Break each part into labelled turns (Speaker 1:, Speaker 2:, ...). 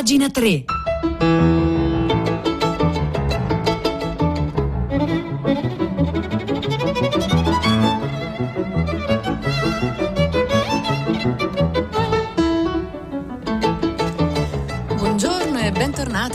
Speaker 1: pagina 3.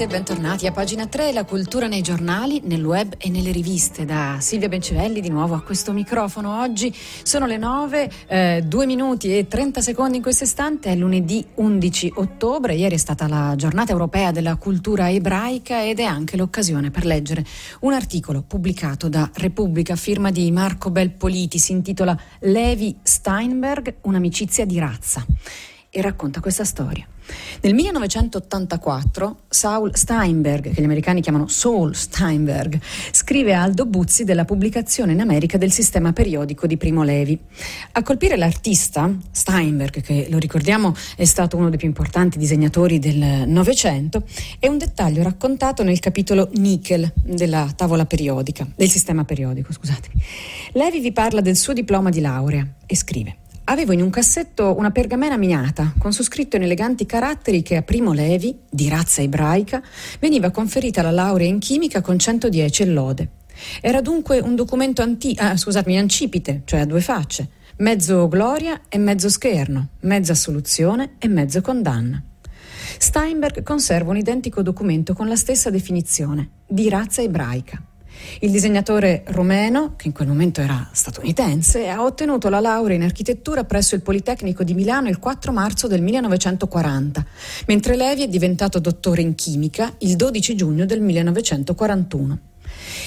Speaker 1: E bentornati a pagina 3, la cultura nei giornali, nel web e nelle riviste. Da Silvia Bencivelli di nuovo a questo microfono. Oggi sono le 9, eh, 2 minuti e 30 secondi in questo istante, è lunedì 11 ottobre. Ieri è stata la giornata europea della cultura ebraica ed è anche l'occasione per leggere un articolo pubblicato da Repubblica, firma di Marco Belpoliti, si intitola Levi Steinberg, un'amicizia di razza e racconta questa storia. Nel 1984 Saul Steinberg, che gli americani chiamano Saul Steinberg, scrive a Aldo Buzzi della pubblicazione in America del sistema periodico di Primo Levi. A colpire l'artista, Steinberg, che lo ricordiamo è stato uno dei più importanti disegnatori del Novecento, è un dettaglio raccontato nel capitolo Nickel della tavola periodica, del sistema periodico, scusatemi. Levi vi parla del suo diploma di laurea e scrive Avevo in un cassetto una pergamena miniata con su scritto in eleganti caratteri che a Primo Levi, di razza ebraica, veniva conferita la laurea in chimica con 110 e lode. Era dunque un documento anti- ah, scusatemi, ancipite, cioè a due facce, mezzo gloria e mezzo scherno, mezza assoluzione e mezzo condanna. Steinberg conserva un identico documento con la stessa definizione, di razza ebraica. Il disegnatore romeno, che in quel momento era statunitense, ha ottenuto la laurea in architettura presso il Politecnico di Milano il 4 marzo del 1940, mentre Levi è diventato dottore in chimica il 12 giugno del 1941.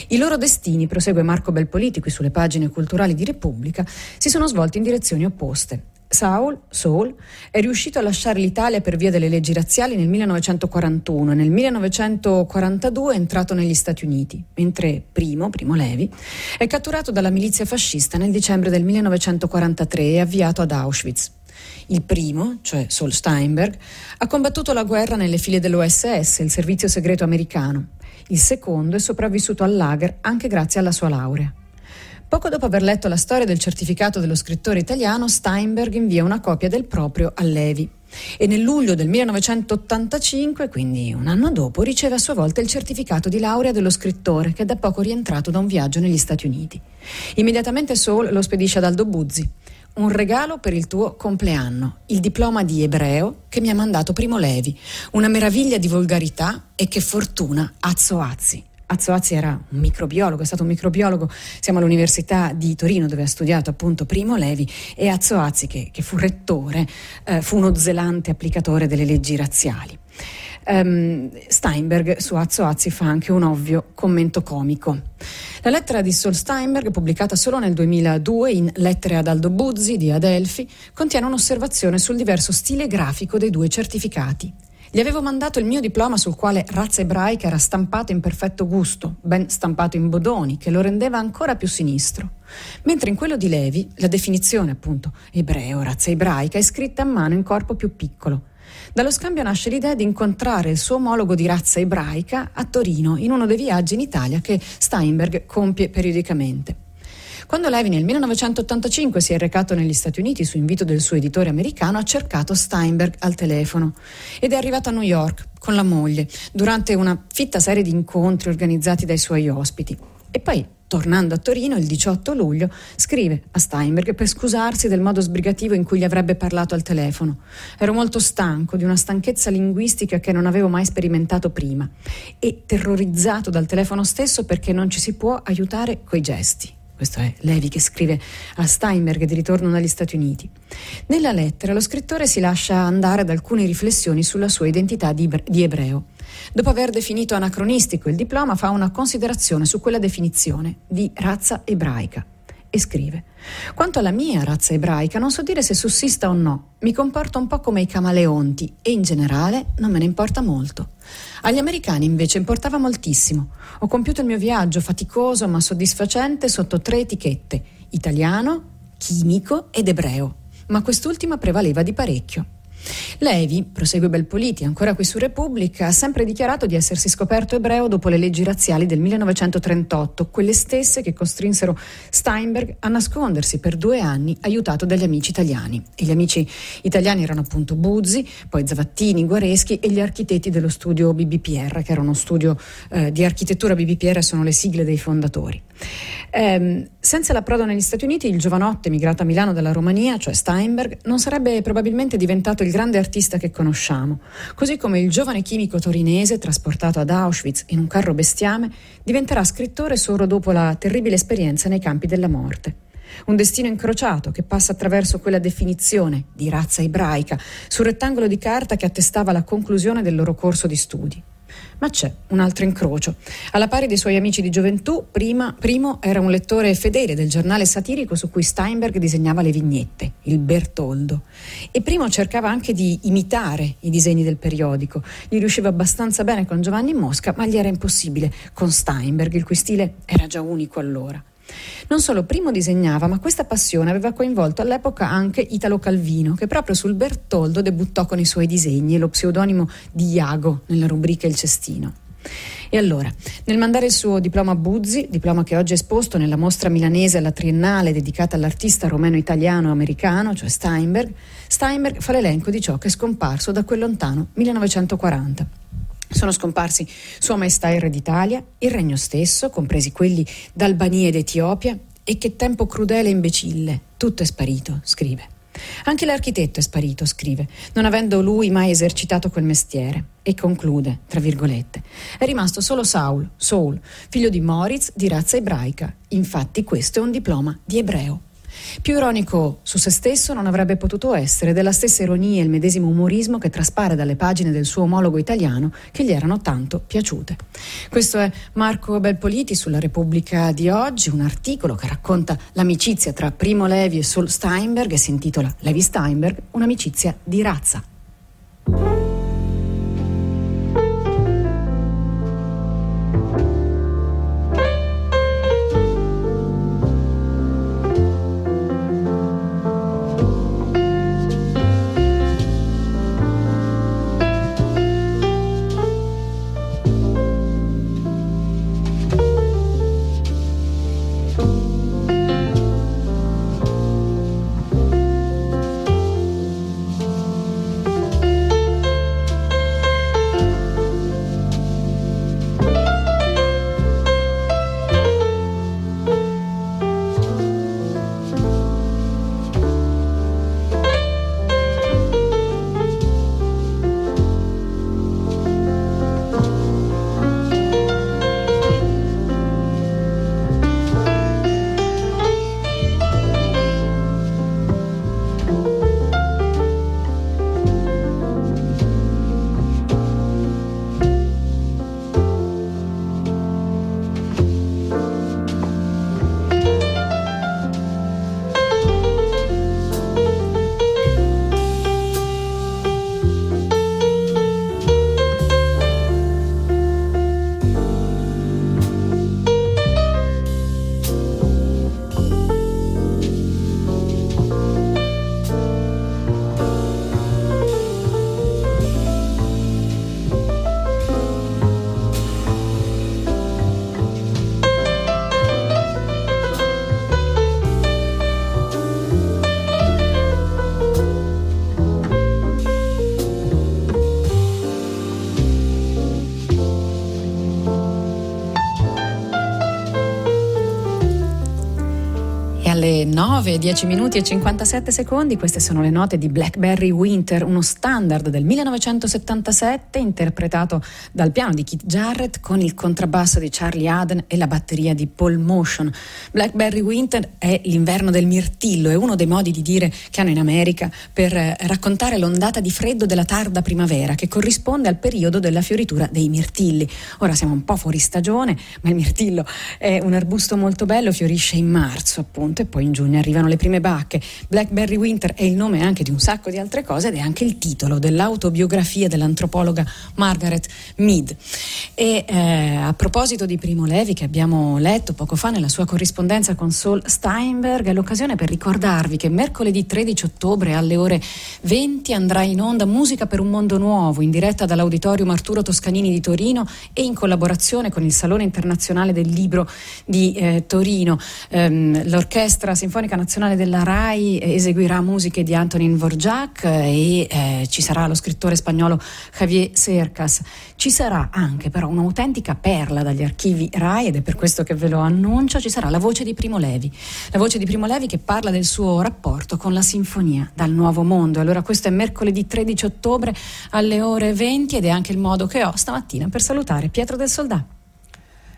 Speaker 1: I loro destini, prosegue Marco Belpoliti qui sulle pagine culturali di Repubblica, si sono svolti in direzioni opposte. Saul, Saul, è riuscito a lasciare l'Italia per via delle leggi razziali nel 1941 e nel 1942 è entrato negli Stati Uniti, mentre Primo, Primo Levi, è catturato dalla milizia fascista nel dicembre del 1943 e avviato ad Auschwitz. Il primo, cioè Saul Steinberg, ha combattuto la guerra nelle file dell'OSS, il servizio segreto americano. Il secondo è sopravvissuto al lager anche grazie alla sua laurea. Poco dopo aver letto la storia del certificato dello scrittore italiano, Steinberg invia una copia del proprio a Levi. E nel luglio del 1985, quindi un anno dopo, riceve a sua volta il certificato di laurea dello scrittore, che è da poco rientrato da un viaggio negli Stati Uniti. Immediatamente Saul lo spedisce ad Aldo Buzzi. Un regalo per il tuo compleanno, il diploma di ebreo che mi ha mandato Primo Levi, una meraviglia di volgarità e che fortuna Azzo Azzi. Azzoazzi era un microbiologo, è stato un microbiologo, siamo all'Università di Torino dove ha studiato appunto Primo Levi e Azzoazzi che, che fu rettore eh, fu uno zelante applicatore delle leggi razziali. Um, Steinberg su Azzoazzi fa anche un ovvio commento comico. La lettera di Sol Steinberg, pubblicata solo nel 2002 in Lettere ad Aldo Buzzi di Adelphi, contiene un'osservazione sul diverso stile grafico dei due certificati. Gli avevo mandato il mio diploma sul quale razza ebraica era stampato in perfetto gusto, ben stampato in bodoni, che lo rendeva ancora più sinistro. Mentre in quello di Levi la definizione, appunto, ebreo, razza ebraica, è scritta a mano in corpo più piccolo. Dallo scambio nasce l'idea di incontrare il suo omologo di razza ebraica a Torino in uno dei viaggi in Italia che Steinberg compie periodicamente. Quando Levi nel 1985 si è recato negli Stati Uniti su invito del suo editore americano, ha cercato Steinberg al telefono ed è arrivato a New York con la moglie durante una fitta serie di incontri organizzati dai suoi ospiti. E poi, tornando a Torino il 18 luglio, scrive a Steinberg per scusarsi del modo sbrigativo in cui gli avrebbe parlato al telefono. Ero molto stanco di una stanchezza linguistica che non avevo mai sperimentato prima e terrorizzato dal telefono stesso perché non ci si può aiutare coi gesti. Questo è Levi che scrive a Steinberg di ritorno dagli Stati Uniti. Nella lettera lo scrittore si lascia andare ad alcune riflessioni sulla sua identità di, di ebreo. Dopo aver definito anacronistico il diploma, fa una considerazione su quella definizione di razza ebraica e scrive: Quanto alla mia razza ebraica, non so dire se sussista o no. Mi comporto un po' come i camaleonti e in generale non me ne importa molto. Agli americani invece importava moltissimo. Ho compiuto il mio viaggio faticoso ma soddisfacente sotto tre etichette: italiano, chimico ed ebreo. Ma quest'ultima prevaleva di parecchio. Levi, prosegue Belpoliti, ancora qui su Repubblica, ha sempre dichiarato di essersi scoperto ebreo dopo le leggi razziali del 1938, quelle stesse che costrinsero Steinberg a nascondersi per due anni aiutato dagli amici italiani. E gli amici italiani erano appunto Buzzi, poi Zavattini, Guareschi e gli architetti dello studio BBPR, che era uno studio eh, di architettura BBPR, sono le sigle dei fondatori. Eh, senza l'approdo negli Stati Uniti, il giovanotte emigrato a Milano dalla Romania, cioè Steinberg, non sarebbe probabilmente diventato il grande artista che conosciamo, così come il giovane chimico torinese trasportato ad Auschwitz in un carro bestiame diventerà scrittore solo dopo la terribile esperienza nei campi della morte. Un destino incrociato che passa attraverso quella definizione di razza ebraica sul rettangolo di carta che attestava la conclusione del loro corso di studi. Ma c'è un altro incrocio. Alla pari dei suoi amici di gioventù, prima, primo era un lettore fedele del giornale satirico su cui Steinberg disegnava le vignette, il Bertoldo. E primo cercava anche di imitare i disegni del periodico. Gli riusciva abbastanza bene con Giovanni Mosca, ma gli era impossibile con Steinberg, il cui stile era già unico allora. Non solo Primo disegnava, ma questa passione aveva coinvolto all'epoca anche Italo Calvino, che proprio sul Bertoldo debuttò con i suoi disegni e lo pseudonimo di Iago nella rubrica Il Cestino. E allora, nel mandare il suo diploma a Buzzi, diploma che oggi è esposto nella mostra milanese alla Triennale dedicata all'artista romeno-italiano-americano, cioè Steinberg, Steinberg fa l'elenco di ciò che è scomparso da quel lontano 1940. Sono scomparsi Sua Maestà il Re d'Italia, il regno stesso, compresi quelli d'Albania ed Etiopia, e che tempo crudele e imbecille, tutto è sparito, scrive. Anche l'architetto è sparito, scrive, non avendo lui mai esercitato quel mestiere. E conclude, tra virgolette, è rimasto solo Saul, Saul, figlio di Moritz di razza ebraica. Infatti questo è un diploma di ebreo. Più ironico su se stesso non avrebbe potuto essere della stessa ironia e il medesimo umorismo che traspare dalle pagine del suo omologo italiano che gli erano tanto piaciute. Questo è Marco Belpoliti sulla Repubblica di oggi, un articolo che racconta l'amicizia tra Primo Levi e Saul Steinberg e si intitola Levi Steinberg, un'amicizia di razza. 9, 10 minuti e 57 secondi. Queste sono le note di Blackberry Winter, uno standard del 1977 interpretato dal piano di Keith Jarrett con il contrabbasso di Charlie Aden e la batteria di Paul Motion. Blackberry Winter è l'inverno del mirtillo, è uno dei modi di dire che hanno in America per eh, raccontare l'ondata di freddo della tarda primavera che corrisponde al periodo della fioritura dei mirtilli. Ora siamo un po' fuori stagione, ma il mirtillo è un arbusto molto bello, fiorisce in marzo appunto e poi in giugno giugno arrivano le prime bacche. Blackberry Winter è il nome anche di un sacco di altre cose ed è anche il titolo dell'autobiografia dell'antropologa Margaret Mead. E eh, a proposito di Primo Levi che abbiamo letto poco fa nella sua corrispondenza con Saul Steinberg, è l'occasione per ricordarvi che mercoledì 13 ottobre alle ore 20 andrà in onda Musica per un mondo nuovo in diretta dall'Auditorium Arturo Toscanini di Torino e in collaborazione con il Salone Internazionale del Libro di eh, Torino. Ehm, l'Orchestra Sinfonica Nazionale della RAI eseguirà musiche di Antonin Vorjak e eh, ci sarà lo scrittore spagnolo Javier Cercas. Ci sarà anche però un'autentica perla dagli archivi RAI ed è per questo che ve lo annuncio, ci sarà la voce di Primo Levi. La voce di Primo Levi che parla del suo rapporto con la sinfonia dal nuovo mondo. Allora questo è mercoledì 13 ottobre alle ore 20 ed è anche il modo che ho stamattina per salutare Pietro del Soldato.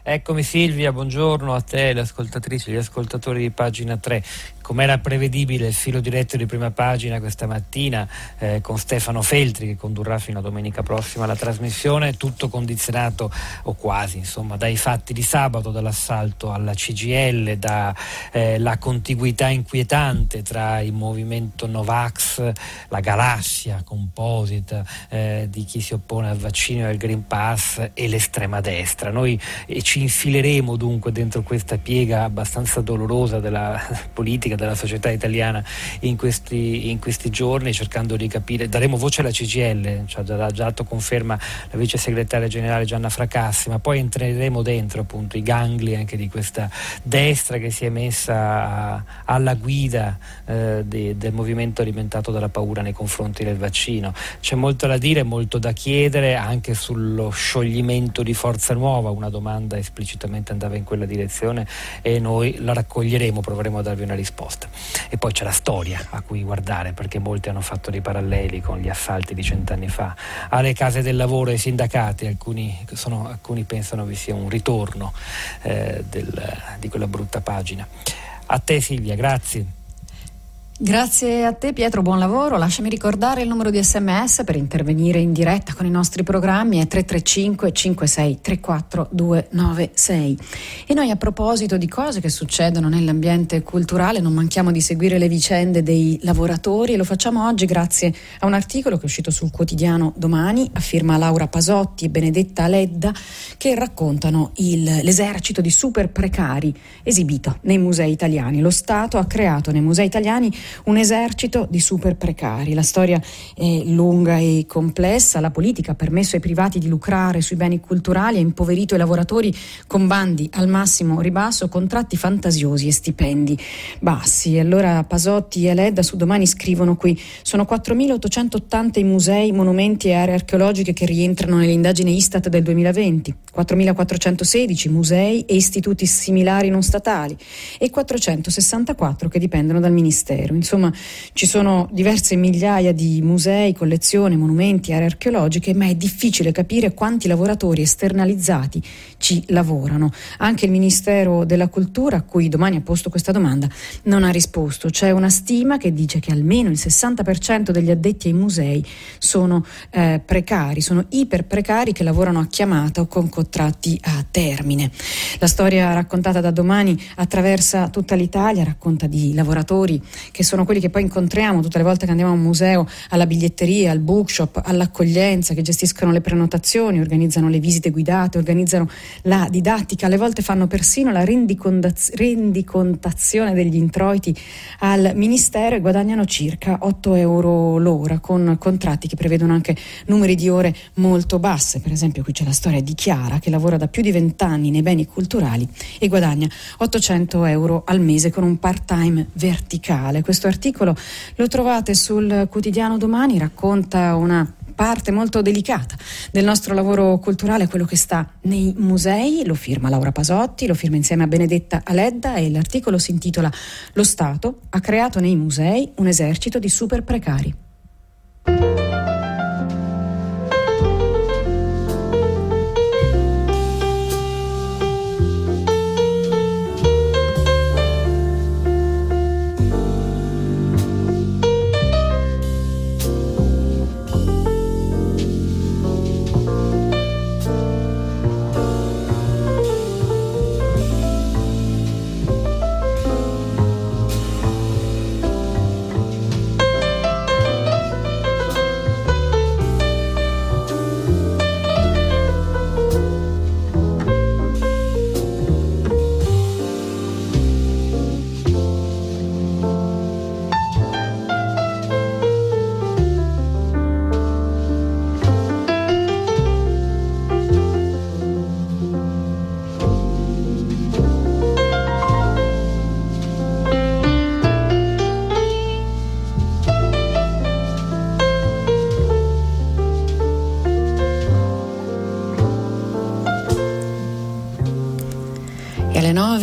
Speaker 2: Eccomi Silvia, buongiorno a te, le ascoltatrici, gli ascoltatori di pagina 3. Come era prevedibile il filo diretto di prima pagina questa mattina eh, con Stefano Feltri che condurrà fino a domenica prossima la trasmissione, tutto condizionato o quasi insomma dai fatti di sabato, dall'assalto alla CGL, dalla eh, contiguità inquietante tra il movimento Novax, la galassia composita eh, di chi si oppone al vaccino e al Green Pass e l'estrema destra. Noi eh, ci infileremo dunque dentro questa piega abbastanza dolorosa della politica della società italiana in questi, in questi giorni cercando di capire, daremo voce alla CGL, cioè già, già dato conferma la vice segretaria generale Gianna Fracassi, ma poi entreremo dentro appunto i gangli anche di questa destra che si è messa alla guida eh, de, del movimento alimentato dalla paura nei confronti del vaccino. C'è molto da dire, molto da chiedere anche sullo scioglimento di Forza Nuova, una domanda esplicitamente andava in quella direzione e noi la raccoglieremo, proveremo a darvi una risposta risposta. E poi c'è la storia a cui guardare, perché molti hanno fatto dei paralleli con gli assalti di cent'anni fa alle case del lavoro ai sindacati, alcuni, sono, alcuni pensano vi sia un ritorno eh, del, di quella brutta pagina. A te Silvia, grazie.
Speaker 1: Grazie a te Pietro, buon lavoro. Lasciami ricordare il numero di sms per intervenire in diretta con i nostri programmi è 335 56 34 296. E noi a proposito di cose che succedono nell'ambiente culturale non manchiamo di seguire le vicende dei lavoratori e lo facciamo oggi grazie a un articolo che è uscito sul quotidiano Domani a firma Laura Pasotti e Benedetta Ledda che raccontano il, l'esercito di super precari esibito nei musei italiani. Lo Stato ha creato nei musei italiani un esercito di super precari. La storia è lunga e complessa, la politica ha permesso ai privati di lucrare sui beni culturali, ha impoverito i lavoratori con bandi al massimo ribasso, contratti fantasiosi e stipendi bassi. Allora Pasotti e Ledda su domani scrivono qui, sono 4.880 i musei, monumenti e aree archeologiche che rientrano nell'indagine Istat del 2020, 4.416 musei e istituti similari non statali e 464 che dipendono dal Ministero. Insomma, ci sono diverse migliaia di musei, collezioni, monumenti, aree archeologiche, ma è difficile capire quanti lavoratori esternalizzati ci lavorano. Anche il Ministero della Cultura, a cui domani ha posto questa domanda, non ha risposto. C'è una stima che dice che almeno il 60% degli addetti ai musei sono eh, precari, sono iperprecari che lavorano a chiamata o con contratti a termine. La storia raccontata da domani attraversa tutta l'Italia, racconta di lavoratori che sono quelli che poi incontriamo tutte le volte che andiamo a un museo, alla biglietteria, al bookshop, all'accoglienza, che gestiscono le prenotazioni, organizzano le visite guidate, organizzano la didattica, alle volte fanno persino la rendicontazione degli introiti al Ministero e guadagnano circa 8 euro l'ora con contratti che prevedono anche numeri di ore molto basse. Per esempio qui c'è la storia di Chiara che lavora da più di 20 anni nei beni culturali e guadagna 800 euro al mese con un part-time verticale. Questo articolo lo trovate sul quotidiano domani, racconta una parte molto delicata del nostro lavoro culturale, quello che sta nei musei, lo firma Laura Pasotti, lo firma insieme a Benedetta Aledda e l'articolo si intitola Lo Stato ha creato nei musei un esercito di super precari.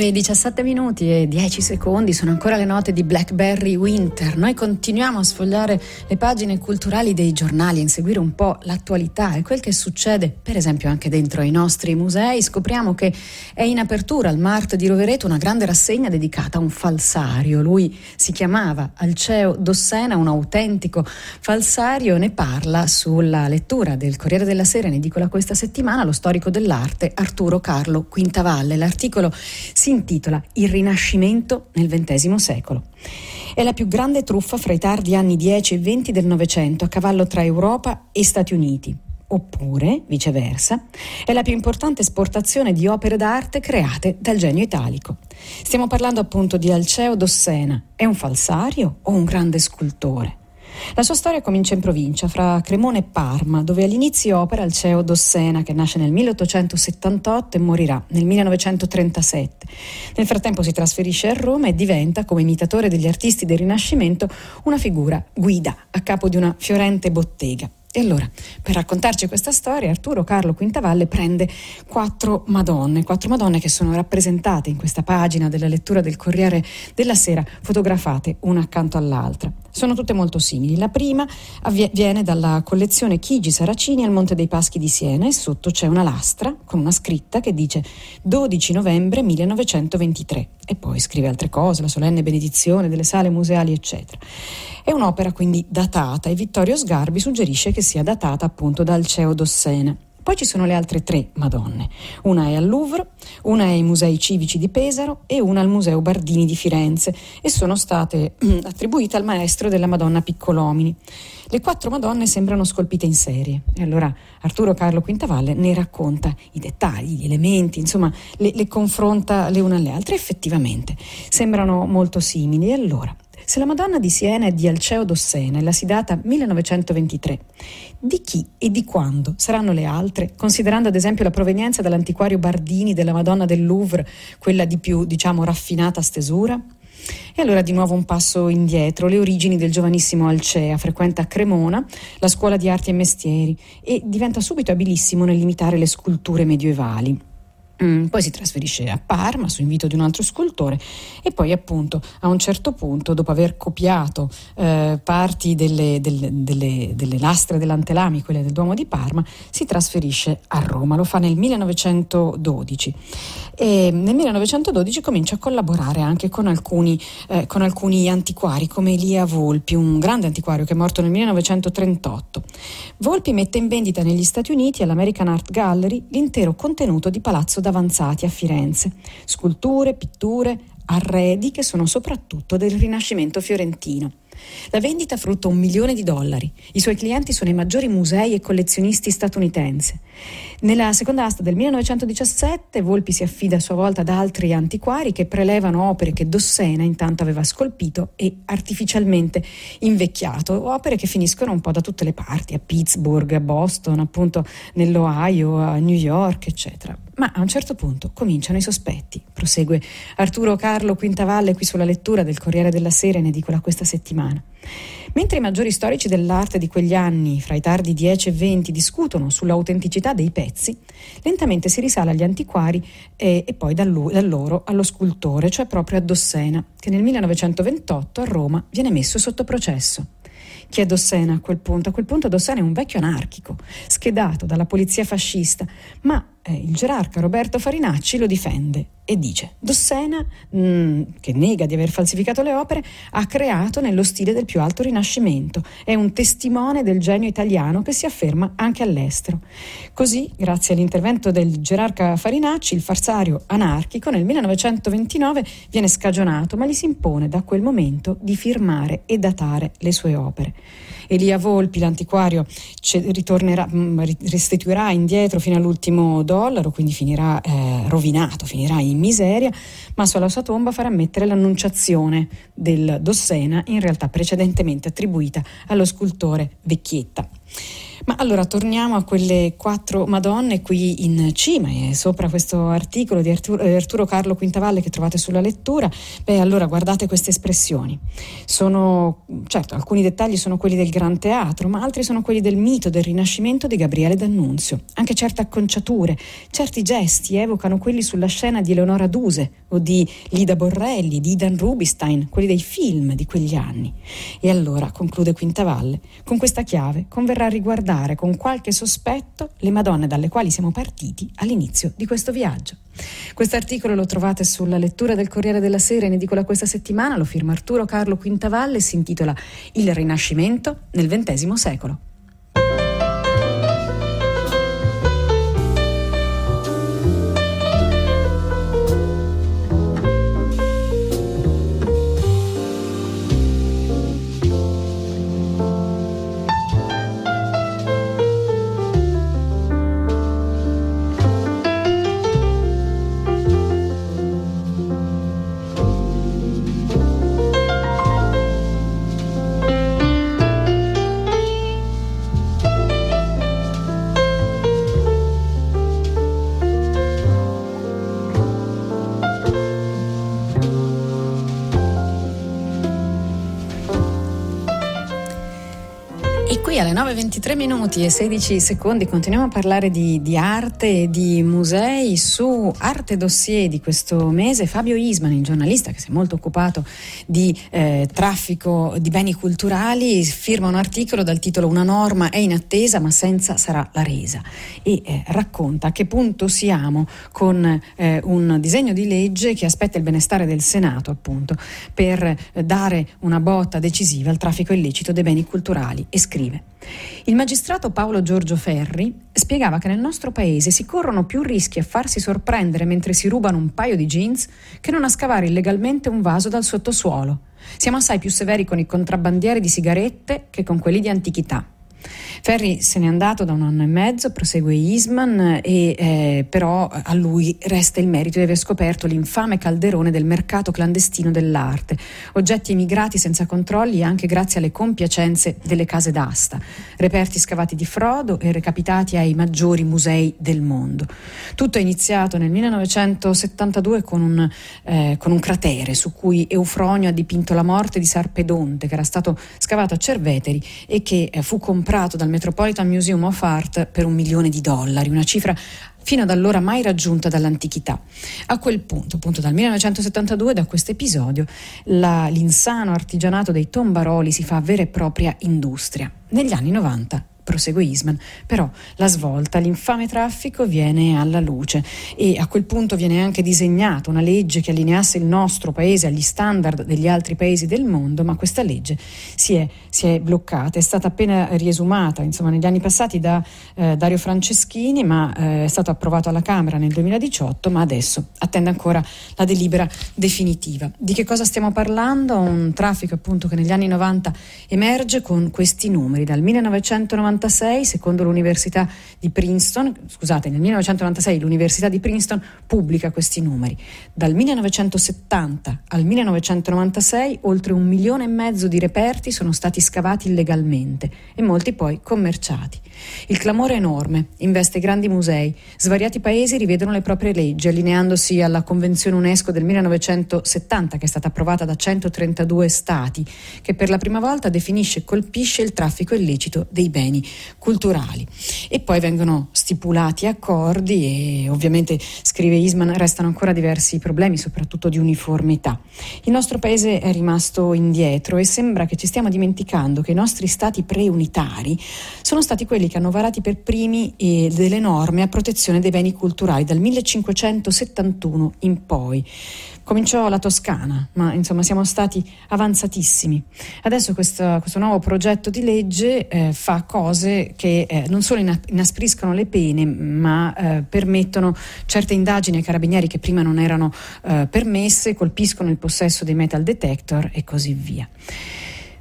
Speaker 1: 9 17 minuti e 10 secondi sono ancora le note di Blackberry Winter. Noi continuiamo a sfogliare le pagine culturali dei giornali, a inseguire un po' l'attualità e quel che succede, per esempio anche dentro ai nostri musei. Scopriamo che è in apertura al Mart di Rovereto una grande rassegna dedicata a un falsario. Lui si chiamava Alceo Dossena, un autentico falsario. Ne parla sulla lettura del Corriere della Sera in edicola questa settimana lo storico dell'arte Arturo Carlo Quintavalle. L'articolo si intitola Il Rinascimento nel XX secolo. È la più grande truffa fra i tardi anni 10 e 20 del Novecento, a cavallo tra Europa e Stati Uniti. Oppure, viceversa, è la più importante esportazione di opere d'arte create dal genio italico. Stiamo parlando appunto di Alceo Dossena. È un falsario o un grande scultore? La sua storia comincia in provincia, fra Cremona e Parma, dove all'inizio opera il CEO Dossena, che nasce nel 1878 e morirà nel 1937. Nel frattempo si trasferisce a Roma e diventa, come imitatore degli artisti del Rinascimento, una figura guida a capo di una fiorente bottega. E allora, per raccontarci questa storia, Arturo Carlo Quintavalle prende quattro Madonne, quattro Madonne che sono rappresentate in questa pagina della lettura del Corriere della Sera, fotografate una accanto all'altra. Sono tutte molto simili. La prima viene dalla collezione Chigi Saracini al Monte dei Paschi di Siena e sotto c'è una lastra con una scritta che dice 12 novembre 1923 e poi scrive altre cose, la solenne benedizione delle sale museali, eccetera. È un'opera quindi datata e Vittorio Sgarbi suggerisce che sia datata appunto dal CEO Dossena. Poi ci sono le altre tre Madonne. Una è al Louvre, una è ai Musei Civici di Pesaro e una al Museo Bardini di Firenze e sono state attribuite al maestro della Madonna Piccolomini. Le quattro Madonne sembrano scolpite in serie e allora Arturo Carlo Quintavalle ne racconta i dettagli, gli elementi, insomma le, le confronta le une alle altre. Effettivamente sembrano molto simili e allora se la Madonna di Siena è di Alceo Dossena e la si data 1923, di chi e di quando saranno le altre, considerando ad esempio la provenienza dall'antiquario Bardini della Madonna del Louvre, quella di più, diciamo, raffinata stesura? E allora di nuovo un passo indietro, le origini del giovanissimo Alcea, frequenta Cremona la scuola di arti e mestieri e diventa subito abilissimo nell'imitare le sculture medievali. Mm, poi si trasferisce a Parma su invito di un altro scultore e poi appunto a un certo punto, dopo aver copiato eh, parti delle, delle, delle, delle, lastre dell'Antelami, quelle del Duomo di Parma, si trasferisce a Roma, lo fa nel 1912 e nel 1912 comincia a collaborare anche con alcuni, eh, con alcuni antiquari come Elia Volpi, un grande antiquario che è morto nel 1938. Volpi mette in vendita negli Stati Uniti all'American Art Gallery l'intero contenuto di Palazzo Davanzati a Firenze. Sculture, pitture, arredi che sono soprattutto del Rinascimento fiorentino. La vendita frutta un milione di dollari. I suoi clienti sono i maggiori musei e collezionisti statunitensi. Nella seconda asta del 1917 Volpi si affida a sua volta ad altri antiquari che prelevano opere che Dossena intanto aveva scolpito e artificialmente invecchiato, opere che finiscono un po' da tutte le parti, a Pittsburgh, a Boston, appunto nell'Ohio, a New York, eccetera. Ma a un certo punto cominciano i sospetti. Prosegue Arturo Carlo Quintavalle qui sulla lettura del Corriere della Sera in edicola questa settimana. Mentre i maggiori storici dell'arte di quegli anni, fra i tardi 10 e 20, discutono sull'autenticità dei pezzi, lentamente si risale agli antiquari e, e poi da, lui, da loro allo scultore, cioè proprio a Dossena, che nel 1928 a Roma viene messo sotto processo. Chi è Dossena a quel punto? A quel punto Dossena è un vecchio anarchico, schedato dalla polizia fascista, ma eh, il gerarca Roberto Farinacci lo difende e dice Dossena, mh, mm, che nega di aver falsificato le opere, ha creato nello stile del più alto rinascimento, è un testimone del genio italiano che si afferma anche all'estero. Così, grazie all'intervento del gerarca Farinacci, il farsario anarchico nel 1929 viene scagionato, ma gli si impone da quel momento di firmare e datare le sue opere. Elia Volpi, l'antiquario, mm, restituirà indietro fino all'ultimo dollaro, quindi finirà eh, rovinato, finirà in miseria, ma sulla sua tomba farà mettere l'annunciazione del Dossena, in realtà precedentemente attribuita allo scultore Vecchietta. Ma allora torniamo a quelle quattro Madonne qui in cima e sopra questo articolo di Arturo, eh, Arturo, Carlo Quintavalle che trovate sulla lettura. Beh, allora guardate queste espressioni. Sono, certo, alcuni dettagli sono quelli del Gran Teatro, ma altri sono quelli del mito del Rinascimento di Gabriele D'Annunzio. Anche certe acconciature, certi gesti evocano quelli sulla scena di Eleonora Duse o di Lida Borrelli, di Idan Rubinstein, quelli dei film di quegli anni. E allora, conclude Quintavalle, con questa chiave converrà riguardare guardare con qualche sospetto le Madonne dalle quali siamo partiti all'inizio di questo viaggio. Questo articolo lo trovate sulla lettura del Corriere della Sera in edicola questa settimana, lo firma Arturo Carlo Quintavalle e si intitola Il Rinascimento nel XX secolo. Qui alle 9.23 minuti e 16 secondi continuiamo a parlare di, di arte e di musei su Arte Dossier di questo mese. Fabio Isman, il giornalista che si è molto occupato di eh, traffico di beni culturali, firma un articolo dal titolo Una norma è in attesa ma senza sarà la resa e eh, racconta a che punto siamo con eh, un disegno di legge che aspetta il benestare del Senato appunto per eh, dare una botta decisiva al traffico illecito dei beni culturali e scrive il magistrato Paolo Giorgio Ferri spiegava che nel nostro paese si corrono più rischi a farsi sorprendere mentre si rubano un paio di jeans che non a scavare illegalmente un vaso dal sottosuolo. Siamo assai più severi con i contrabbandieri di sigarette che con quelli di antichità. Ferri se n'è andato da un anno e mezzo, prosegue Isman, e, eh, però a lui resta il merito di aver scoperto l'infame calderone del mercato clandestino dell'arte, oggetti emigrati senza controlli anche grazie alle compiacenze delle case d'asta, reperti scavati di frodo e recapitati ai maggiori musei del mondo. Tutto è iniziato nel 1972 con un, eh, con un cratere su cui Eufronio ha dipinto la morte di Sarpedonte, che era stato scavato a Cerveteri e che eh, fu comprato dal Metropolitan Museum of Art per un milione di dollari, una cifra fino ad allora mai raggiunta dall'antichità. A quel punto, appunto dal 1972, da questo episodio, l'insano artigianato dei tombaroli si fa vera e propria industria. Negli anni 90 prosegue Isman, però la svolta, l'infame traffico viene alla luce e a quel punto viene anche disegnata una legge che allineasse il nostro paese agli standard degli altri paesi del mondo, ma questa legge si è, si è bloccata, è stata appena riesumata insomma, negli anni passati da eh, Dario Franceschini, ma eh, è stato approvato alla Camera nel 2018, ma adesso attende ancora la delibera definitiva. Di che cosa stiamo parlando? Un traffico appunto che negli anni 90 emerge con questi numeri, dal 1990 1996, secondo l'Università di Princeton, scusate, nel 1996 l'Università di Princeton pubblica questi numeri. Dal 1970 al 1996 oltre un milione e mezzo di reperti sono stati scavati illegalmente e molti poi commerciati. Il clamore è enorme, investe grandi musei, svariati paesi rivedono le proprie leggi allineandosi alla Convenzione UNESCO del 1970 che è stata approvata da 132 stati, che per la prima volta definisce e colpisce il traffico illecito dei beni culturali. E poi vengono stipulati accordi e ovviamente, scrive Isman, restano ancora diversi problemi, soprattutto di uniformità. Il nostro paese è rimasto indietro e sembra che ci stiamo dimenticando che i nostri stati preunitari sono stati quelli che hanno varato per primi delle norme a protezione dei beni culturali dal 1571 in poi. Cominciò la Toscana, ma insomma siamo stati avanzatissimi. Adesso questo, questo nuovo progetto di legge eh, fa cose che eh, non solo inaspriscono le pene, ma eh, permettono certe indagini ai carabinieri che prima non erano eh, permesse, colpiscono il possesso dei metal detector e così via.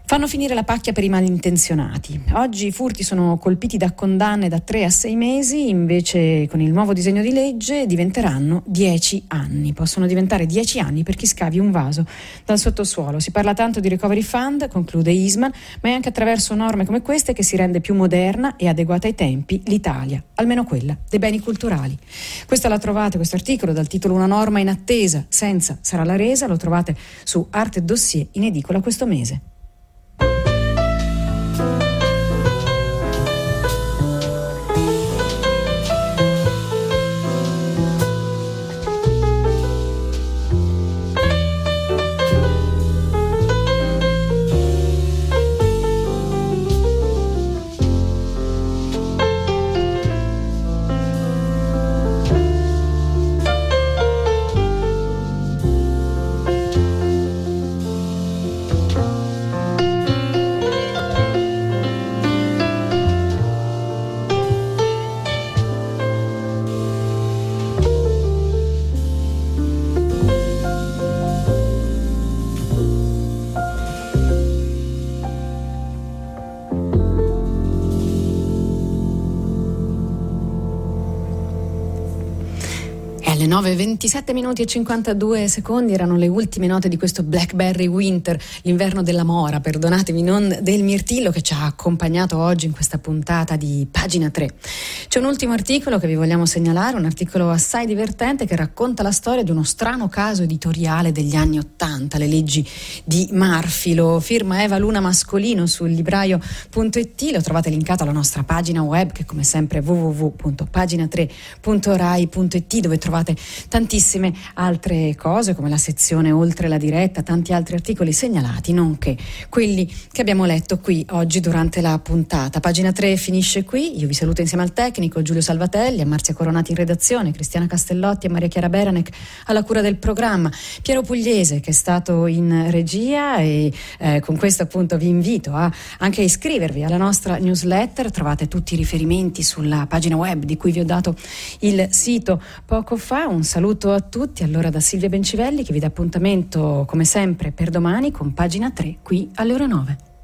Speaker 1: Fanno finire la pacchia per i malintenzionati. Oggi i furti sono colpiti da condanne da 3 a 6 mesi, invece con il nuovo disegno di legge diventeranno 10 anni. Possono diventare 10 anni per chi scavi un vaso dal sottosuolo. Si parla tanto di recovery fund, conclude Isman, ma è anche attraverso norme come queste che si rende più moderna e adeguata ai tempi l'Italia, almeno quella dei beni culturali. Questa la trovate, questo articolo, dal titolo Una norma in attesa, senza sarà la resa, lo trovate su Arte Dossier in edicola questo mese. Alle 9, 27 minuti e 52 secondi erano le ultime note di questo Blackberry Winter, l'inverno della mora, perdonatemi, non del mirtillo che ci ha accompagnato oggi in questa puntata di pagina 3. C'è un ultimo articolo che vi vogliamo segnalare, un articolo assai divertente che racconta la storia di uno strano caso editoriale degli anni 80, le leggi di Murphy. Lo firma Eva Luna Mascolino sul libraio.it, lo trovate linkato alla nostra pagina web che come sempre è www.pagina3.rai.it dove trovate tantissime altre cose come la sezione oltre la diretta, tanti altri articoli segnalati, nonché quelli che abbiamo letto qui oggi durante la puntata. Pagina 3 finisce qui, io vi saluto insieme al tecnico Giulio Salvatelli, a Marzia Coronati in redazione, Cristiana Castellotti e Maria Chiara Beranec alla cura del programma, Piero Pugliese che è stato in regia e eh, con questo appunto vi invito a, anche a iscrivervi alla nostra newsletter, trovate tutti i riferimenti sulla pagina web di cui vi ho dato il sito poco fa un saluto a tutti allora da Silvia Bencivelli che vi dà appuntamento come sempre per domani con pagina 3 qui alle ore 9.